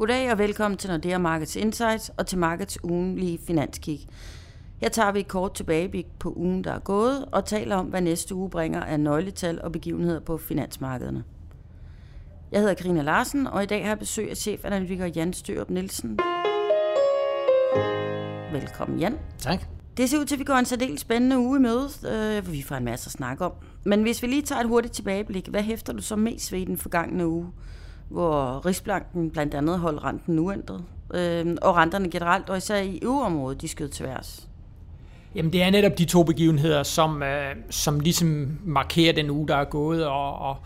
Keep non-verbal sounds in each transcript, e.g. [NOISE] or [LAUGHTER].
Goddag og velkommen til Nordea Markets Insights og til Markets ugenlige finanskig. Her tager vi et kort tilbageblik på ugen, der er gået, og taler om, hvad næste uge bringer af nøgletal og begivenheder på finansmarkederne. Jeg hedder Karina Larsen, og i dag har jeg besøg af chefanalytiker Jan Størup Nielsen. Velkommen, Jan. Tak. Det ser ud til, at vi går en særdeles spændende uge i møde, øh, hvor vi får en masse at snakke om. Men hvis vi lige tager et hurtigt tilbageblik, hvad hæfter du så mest ved i den forgangne uge, hvor Rigsblanken blandt andet holdt renten uændret, øh, og renterne generelt, og især i EU-området, de skød til værs? Jamen det er netop de to begivenheder, som, øh, som ligesom markerer den uge, der er gået, og, og,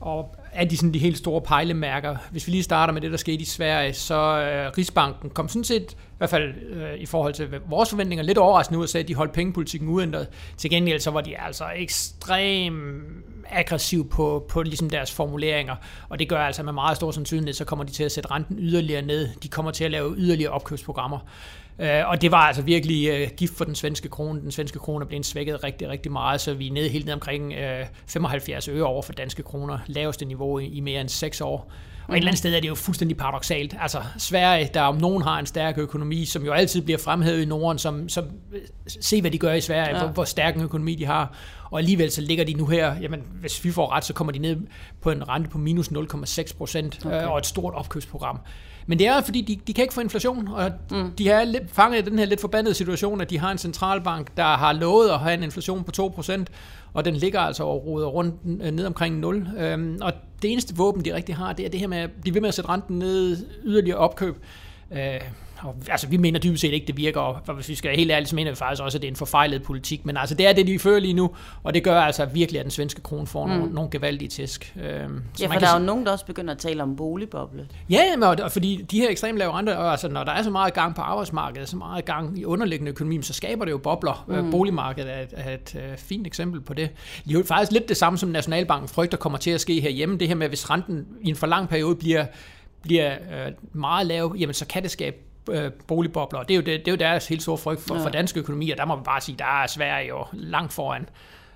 og er de, sådan de helt store pejlemærker. Hvis vi lige starter med det, der skete i Sverige, så øh, Rigsbanken kom sådan set, i hvert fald øh, i forhold til vores forventninger, lidt overraskende ud og sagde, at de holdt pengepolitikken uændret. Til gengæld så var de altså ekstremt aggressiv på, på ligesom deres formuleringer, og det gør altså med meget stor sandsynlighed, så kommer de til at sætte renten yderligere ned. De kommer til at lave yderligere opkøbsprogrammer. Øh, og det var altså virkelig øh, gift for den svenske krone. Den svenske krone blevet svækket rigtig, rigtig meget, så vi er nede helt ned omkring 75 øre over for danske kroner. Laveste niveau i, mere end 6 år. Og et eller andet sted er det jo fuldstændig paradoxalt. Altså Sverige, der om nogen har en stærk økonomi, som jo altid bliver fremhævet i Norden, som, som se hvad de gør i Sverige, ja. hvor, hvor stærk en økonomi de har. Og alligevel så ligger de nu her, jamen hvis vi får ret, så kommer de ned på en rente på minus 0,6 procent okay. og et stort opkøbsprogram. Men det er fordi, de, de kan ikke få inflation, og mm. de er lidt fanget i den her lidt forbandede situation, at de har en centralbank, der har lovet at have en inflation på 2%, og den ligger altså og roder rundt øh, ned omkring 0. Øhm, og det eneste våben, de rigtig har, det er det her med at blive ved med at sætte renten ned, yderligere opkøb. Øh, og, altså, vi mener dybest set ikke, det virker, og hvis vi skal være helt ærlige, så mener vi faktisk også, at det er en forfejlet politik, men altså, det er det, de fører lige nu, og det gør altså virkelig, at den svenske krone får mm. nogle, nogle gevaldige tæsk. Øh, ja, for der er jo nogen, der også begynder at tale om boligboble. Ja, men, og, fordi de her ekstremt lave renter, og altså, når der er så meget gang på arbejdsmarkedet, så meget gang i underliggende økonomi, så skaber det jo bobler. Mm. Boligmarkedet er et, er et, uh, fint eksempel på det. Det er jo faktisk lidt det samme, som Nationalbanken frygter kommer til at ske herhjemme. Det her med, hvis renten i en for lang periode bliver bliver øh, meget lav, jamen så kan det skabe øh, boligbobler. Det er, jo, det, det er jo deres helt store frygt for, ja. for dansk økonomi, og der må vi bare sige, der er Sverige jo langt foran.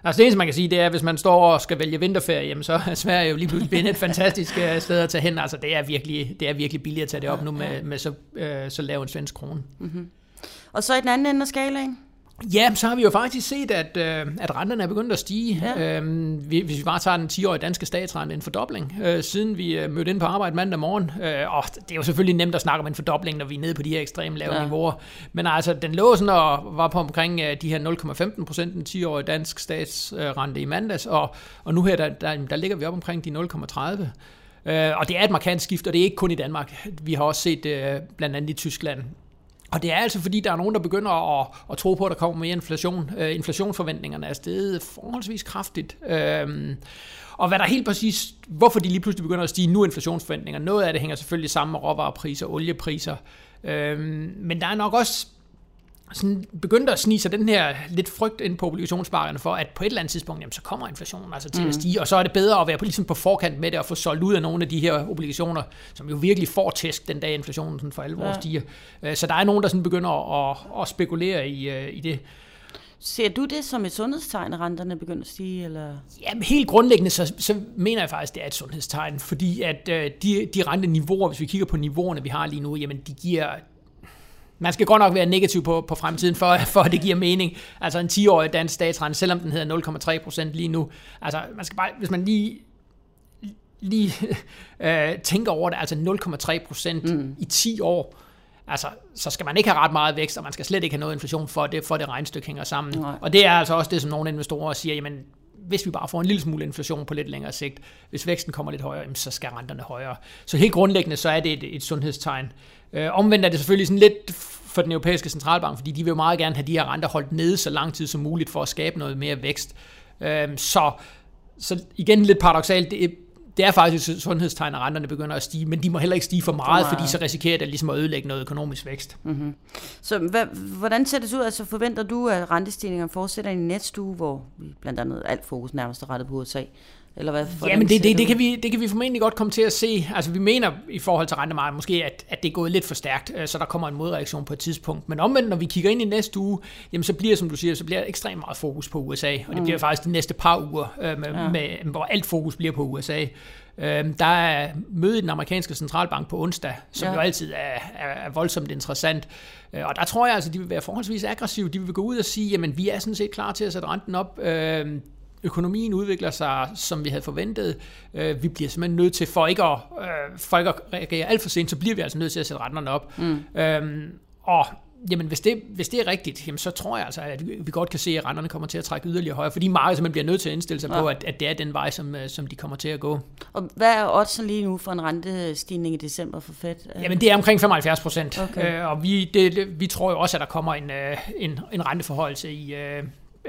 Altså det eneste, man kan sige, det er, at hvis man står og skal vælge vinterferie, jamen, så er Sverige jo lige pludselig et fantastisk øh, sted at tage hen. Altså det er virkelig, det er virkelig billigt at tage det op nu med, med så, øh, så lav en svensk krone. Mm-hmm. Og så i den anden ende af skalaen? Ja, så har vi jo faktisk set, at, øh, at renterne er begyndt at stige. Ja. Øhm, hvis vi bare tager den 10-årige danske statsrente, en fordobling, øh, siden vi øh, mødte ind på arbejde mandag morgen. Øh, og det er jo selvfølgelig nemt at snakke om en fordobling, når vi er nede på de her ekstremt lave ja. niveauer. Men altså, den lå sådan og var på omkring øh, de her 0,15 procent, den 10-årige dansk statsrente i mandags, og, og nu her, der, der, der ligger vi op omkring de 0,30. Øh, og det er et markant skift, og det er ikke kun i Danmark. Vi har også set øh, blandt andet i Tyskland og det er altså fordi, der er nogen, der begynder at, at tro på, at der kommer mere inflation. Øh, inflationsforventningerne er steget forholdsvis kraftigt. Øh, og hvad der helt præcis, hvorfor de lige pludselig begynder at stige nu inflationsforventninger, noget af det hænger selvfølgelig sammen med råvarepriser, oliepriser. Uh, men der er nok også sådan begyndte at snige sig den her lidt frygt ind på obligationsmarkederne for, at på et eller andet tidspunkt, jamen, så kommer inflationen altså til mm. at stige, og så er det bedre at være på, ligesom på forkant med det, og få solgt ud af nogle af de her obligationer, som jo virkelig får tæsk den dag inflationen sådan for alvor ja. stiger. Øh, så der er nogen, der sådan begynder at, at spekulere i, øh, i det. Ser du det som et sundhedstegn, at renterne begynder at stige? Eller? Jamen, helt grundlæggende, så, så mener jeg faktisk, det er et sundhedstegn, fordi at øh, de, de renteniveauer, hvis vi kigger på niveauerne, vi har lige nu, jamen de giver, man skal godt nok være negativ på, på fremtiden, for, [LAUGHS] for at det giver mening. Altså en 10-årig dansk statsrente, selvom den hedder 0,3 procent lige nu. Altså man skal bare, hvis man lige lige [LAUGHS] øh, tænker over det, altså 0,3 procent mm. i 10 år, altså, så skal man ikke have ret meget vækst, og man skal slet ikke have noget inflation for det, for det regnstykke hænger sammen. Nej. Og det er altså også det, som nogle investorer siger, jamen, hvis vi bare får en lille smule inflation på lidt længere sigt, hvis væksten kommer lidt højere, så skal renterne højere. Så helt grundlæggende, så er det et, et sundhedstegn. Øh, omvendt er det selvfølgelig sådan lidt for den europæiske centralbank, fordi de vil jo meget gerne have de her renter holdt nede så lang tid som muligt for at skabe noget mere vækst. Øh, så, så igen lidt paradoxalt, det, det er faktisk et sundhedstegn, at renterne begynder at stige, men de må heller ikke stige for meget, for meget. fordi så risikerer det ligesom at ødelægge noget økonomisk vækst. Mm-hmm. Så hvad, hvordan ser det ud? Altså forventer du, at rentestigningerne fortsætter i næste uge, hvor blandt andet alt fokus nærmest er rettet på USA? Eller hvad, Jamen det, det, det, kan vi, det kan vi formentlig godt komme til at se. Altså vi mener i forhold til rentemarkedet måske, at, at det er gået lidt for stærkt, øh, så der kommer en modreaktion på et tidspunkt. Men omvendt, når vi kigger ind i næste uge, jamen så bliver, som du siger, så bliver der ekstremt meget fokus på USA. Og det mm. bliver faktisk de næste par uger, øh, med, ja. med, hvor alt fokus bliver på USA. Øh, der er møde i den amerikanske centralbank på onsdag, som ja. jo altid er, er, er voldsomt interessant. Øh, og der tror jeg altså, de vil være forholdsvis aggressive. De vil gå ud og sige, jamen vi er sådan set klar til at sætte renten op. Øh, økonomien udvikler sig, som vi havde forventet. Øh, vi bliver simpelthen nødt til, for ikke at, øh, for ikke at reagere alt for sent, så bliver vi altså nødt til at sætte renterne op. Mm. Øhm, og jamen, hvis det, hvis det er rigtigt, jamen, så tror jeg altså, at vi godt kan se, at renterne kommer til at trække yderligere højere, fordi markedet simpelthen bliver nødt til at indstille sig ja. på, at, at det er den vej, som, øh, som de kommer til at gå. Og hvad er oddsen lige nu for en rentestigning i december for Fed? Jamen, det er omkring 75 procent, okay. øh, og vi, det, vi tror jo også, at der kommer en, øh, en, en renteforholdelse i, øh,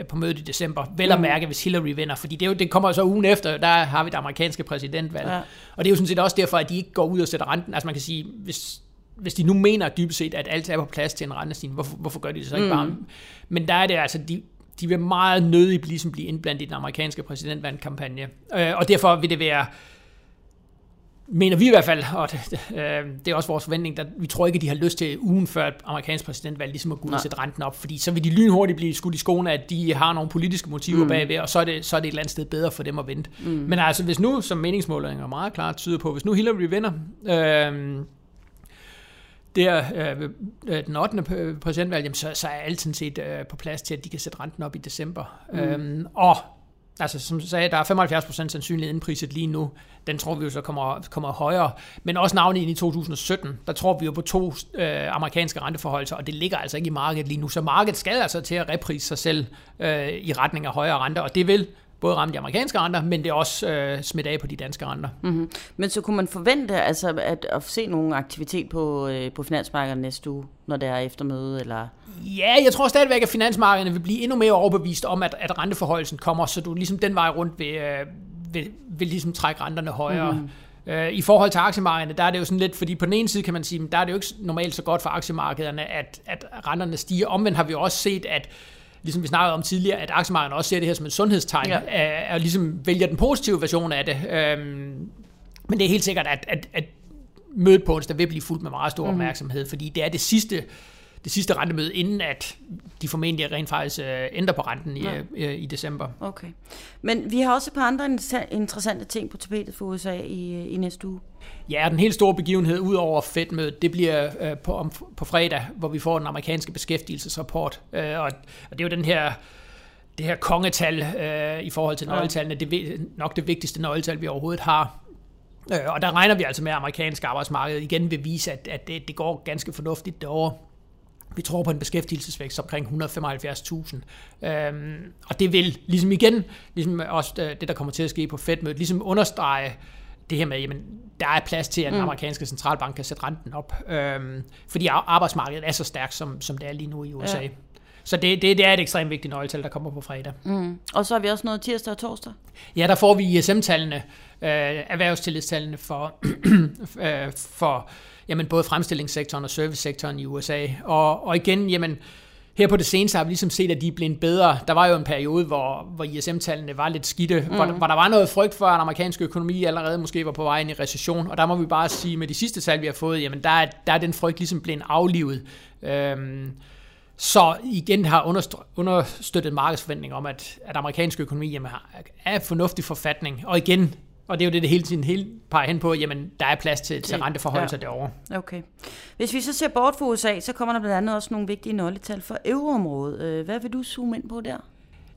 på mødet i december. Vel at mm. mærke, hvis Hillary vinder, fordi det, er jo, det kommer så ugen efter, der har vi det amerikanske præsidentvalg. Ja. Og det er jo sådan set også derfor, at de ikke går ud og sætter renten. Altså man kan sige, hvis, hvis de nu mener dybest set, at alt er på plads til en rentestigning, hvorfor, hvorfor gør de det så ikke mm. bare? Men der er det altså, de, de vil meget nødigt ligesom blive indblandet i den amerikanske præsidentvalgkampagne. Øh, og derfor vil det være mener vi i hvert fald, og det, øh, det er også vores forventning, at vi tror ikke, at de har lyst til ugen før et amerikansk præsidentvalg ligesom at gå ud og sætte renten op, fordi så vil de lynhurtigt blive skudt i skoene, at de har nogle politiske motiver mm. bagved, og så er, det, så er det et eller andet sted bedre for dem at vente. Mm. Men altså, hvis nu, som meningsmålinger meget klart tyder på, hvis nu Hillary vinder, øh, der øh, øh den 8. præsidentvalg, jamen, så, så er alt sådan set øh, på plads til, at de kan sætte renten op i december. Mm. Øhm, og Altså som du sagde, der er 75% sandsynlighed indpriset lige nu. Den tror vi jo så kommer, kommer højere. Men også navnet ind i 2017, der tror vi jo på to øh, amerikanske renteforhold, og det ligger altså ikke i markedet lige nu. Så markedet skal altså til at reprise sig selv øh, i retning af højere renter, og det vil både ramme de amerikanske renter, men det er også øh, smidt af på de danske renter. Mm-hmm. Men så kunne man forvente altså, at, at se nogle aktivitet på, øh, på finansmarkedet næste uge, når det er eftermøde? Eller? Ja, jeg tror stadigvæk, at finansmarkederne vil blive endnu mere overbevist om, at, at renteforholdelsen kommer, så du ligesom den vej rundt vil, øh, vil, vil ligesom trække renterne højere. Mm-hmm. I forhold til aktiemarkederne, der er det jo sådan lidt, fordi på den ene side kan man sige, der er det jo ikke normalt så godt for aktiemarkederne, at, at renterne stiger. Omvendt har vi også set, at ligesom vi snakkede om tidligere, at aktiemarkedet også ser det her som et sundhedstegn, ja. og ligesom vælger den positive version af det. Øhm, men det er helt sikkert, at, at, at mødet på onsdag vil blive fuldt med meget stor mm. opmærksomhed, fordi det er det sidste, det sidste rentemøde, inden at de formentlig rent faktisk øh, ændrer på renten i, ja. øh, i december. Okay. Men vi har også et par andre interessante ting på tapetet for USA i, i næste uge. Ja, den helt store begivenhed ud over Fed-mødet, det bliver øh, på, om, på fredag, hvor vi får den amerikanske beskæftigelsesrapport. Øh, og, og det er jo den her det her kongetal øh, i forhold til nøgletallene, det er nok det vigtigste nøgletal, vi overhovedet har. Øh, og der regner vi altså med, at amerikansk arbejdsmarked igen vil vise, at, at det, det går ganske fornuftigt derovre. Vi tror på en beskæftigelsesvækst omkring 175.000. Øhm, og det vil ligesom igen, ligesom også øh, det, der kommer til at ske på Fed-mødet, ligesom understrege, det her med, jamen, der er plads til, at den mm. amerikanske centralbank kan sætte renten op. Øhm, fordi arbejdsmarkedet er så stærkt, som, som det er lige nu i USA. Ja. Så det, det, det er et ekstremt vigtigt nøgletal, der kommer på fredag. Mm. Og så har vi også noget tirsdag og torsdag. Ja, der får vi ISM-tallene, øh, erhvervstillidstallene for, [CLEARS THROAT] øh, for jamen, både fremstillingssektoren og servicesektoren i USA. Og, og igen, jamen, her på det seneste har vi ligesom set, at de er blevet bedre. Der var jo en periode, hvor, hvor ISM-tallene var lidt skidte, mm. hvor, hvor der var noget frygt for, at den amerikanske økonomi allerede måske var på vej ind i recession. Og der må vi bare sige, med de sidste tal, vi har fået, jamen der er, der er den frygt ligesom blevet aflivet. Øhm, så igen har understøttet markedsforventning om, at, at amerikansk økonomi jamen, er fornuftig forfatning. Og igen, og det er jo det, det hele tiden hele peger hen på, jamen der er plads til, til renteforhold ja. derovre. Okay. Hvis vi så ser bort fra USA, så kommer der blandt andet også nogle vigtige nøgletal for euroområdet. Øh, hvad vil du zoome ind på der?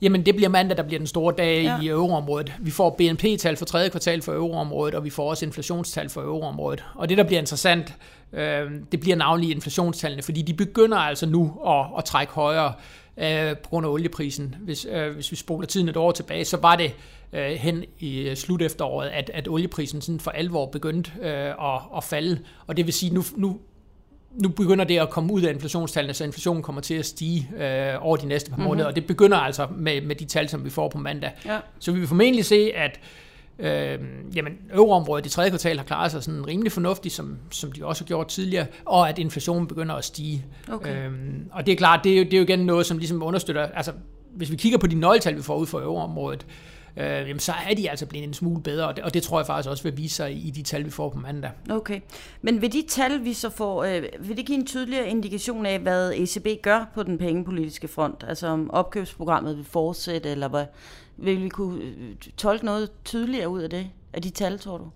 Jamen det bliver mandag, der bliver den store dag ja. i euroområdet. Vi får BNP-tal for tredje kvartal for euroområdet, og vi får også inflationstal for euroområdet. Og det, der bliver interessant, øh, det bliver navnlig inflationstallene, fordi de begynder altså nu at, at trække højere øh, på grund af olieprisen. Hvis, øh, hvis vi spoler tiden et år tilbage, så var det øh, hen i slut efteråret, at, at olieprisen sådan for alvor begyndte øh, at, at falde. Og det vil sige, nu, nu nu begynder det at komme ud af inflationstallene, så inflationen kommer til at stige øh, over de næste par mm-hmm. måneder, og det begynder altså med, med de tal, som vi får på mandag. Ja. Så vi vil formentlig se, at øh, jamen, euroområdet i tredje kvartal har klaret sig sådan rimelig fornuftigt, som, som de også har gjort tidligere, og at inflationen begynder at stige. Okay. Øh, og det er klart, det er, jo, det er jo igen noget, som ligesom understøtter, altså hvis vi kigger på de nøgletal, vi får ud fra euroområdet, øh, øh, jamen, så er de altså blevet en smule bedre, og det, og det tror jeg faktisk også vil vise sig i de tal, vi får på mandag. Okay, men vil de tal, vi så får, øh, vil det give en tydeligere indikation af, hvad ECB gør på den pengepolitiske front? Altså om opkøbsprogrammet vil fortsætte, eller hvad? Vil vi kunne øh, tolke noget tydeligere ud af det, af de tal, tror du?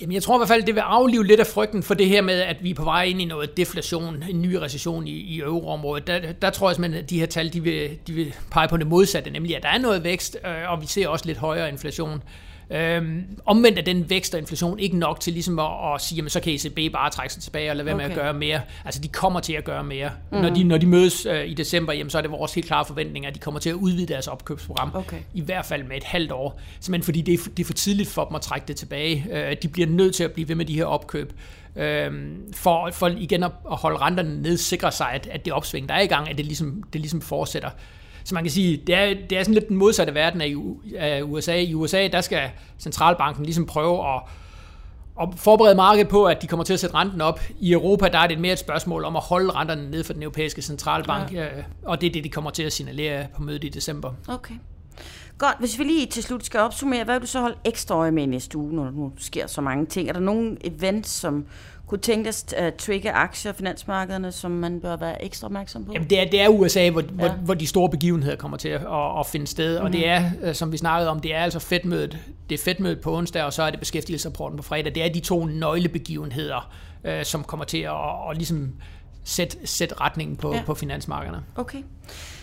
Jamen, jeg tror i hvert fald, det vil aflive lidt af frygten for det her med, at vi er på vej ind i noget deflation, en ny recession i, i euroområdet. Der, der tror jeg simpelthen, at de her tal, de vil, de vil pege på det modsatte, nemlig at der er noget vækst, øh, og vi ser også lidt højere inflation. Øhm, omvendt er den vækst og inflation ikke nok til ligesom at, at sige, jamen så kan ECB bare trække sig tilbage og lade være okay. med at gøre mere. Altså de kommer til at gøre mere. Mm. Når, de, når de mødes øh, i december, jamen, så er det vores helt klare forventning, at de kommer til at udvide deres opkøbsprogram. Okay. I hvert fald med et halvt år. Simpelthen fordi det er, det er for tidligt for dem at trække det tilbage. Øh, de bliver nødt til at blive ved med de her opkøb. Øhm, for, for igen at, at holde renterne ned, sikre sig, at, at det opsving, der er i gang, at det ligesom, det ligesom fortsætter. Så man kan sige, det er, det er sådan lidt den modsatte verden af USA. I USA, der skal centralbanken ligesom prøve at, at forberede markedet på, at de kommer til at sætte renten op. I Europa, der er det mere et spørgsmål om at holde renterne ned for den europæiske centralbank, ja. Øh, og det er det, de kommer til at signalere på mødet i december. Okay. Godt, hvis vi lige til slut skal opsummere, hvad vil du så holde ekstra øje med næste uge, når der nu sker så mange ting? Er der nogle events, som kunne tænkes at trigge aktier og finansmarkederne, som man bør være ekstra opmærksom på? Jamen det, er, det er USA, hvor, ja. hvor, hvor de store begivenheder kommer til at, at, at finde sted, mm-hmm. og det mhm. er, øh, som vi snakkede om, det er altså fedtmødet, det er fedtmødet på onsdag, og så er det beskæftigelsesrapporten på fredag. Det er de to nøglebegivenheder, øh, som kommer til at, at, at ligesom sætte, sætte retningen på, ja. på finansmarkederne. Okay.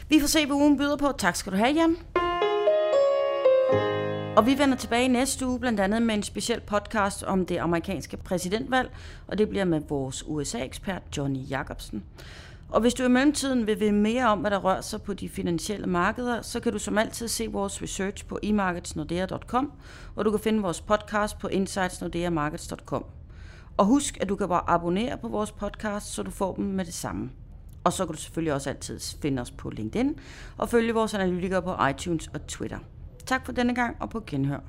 Vi får se, hvad ugen byder på. Tak skal du have, Jan. Og vi vender tilbage næste uge, blandt andet med en speciel podcast om det amerikanske præsidentvalg, og det bliver med vores USA-ekspert Johnny Jacobsen. Og hvis du i mellemtiden vil vide mere om, hvad der rører sig på de finansielle markeder, så kan du som altid se vores research på emarketsnordea.com, og du kan finde vores podcast på insightsnordeamarkets.com. Og husk, at du kan bare abonnere på vores podcast, så du får dem med det samme. Og så kan du selvfølgelig også altid finde os på LinkedIn og følge vores analytikere på iTunes og Twitter. Tak for denne gang og på genhør.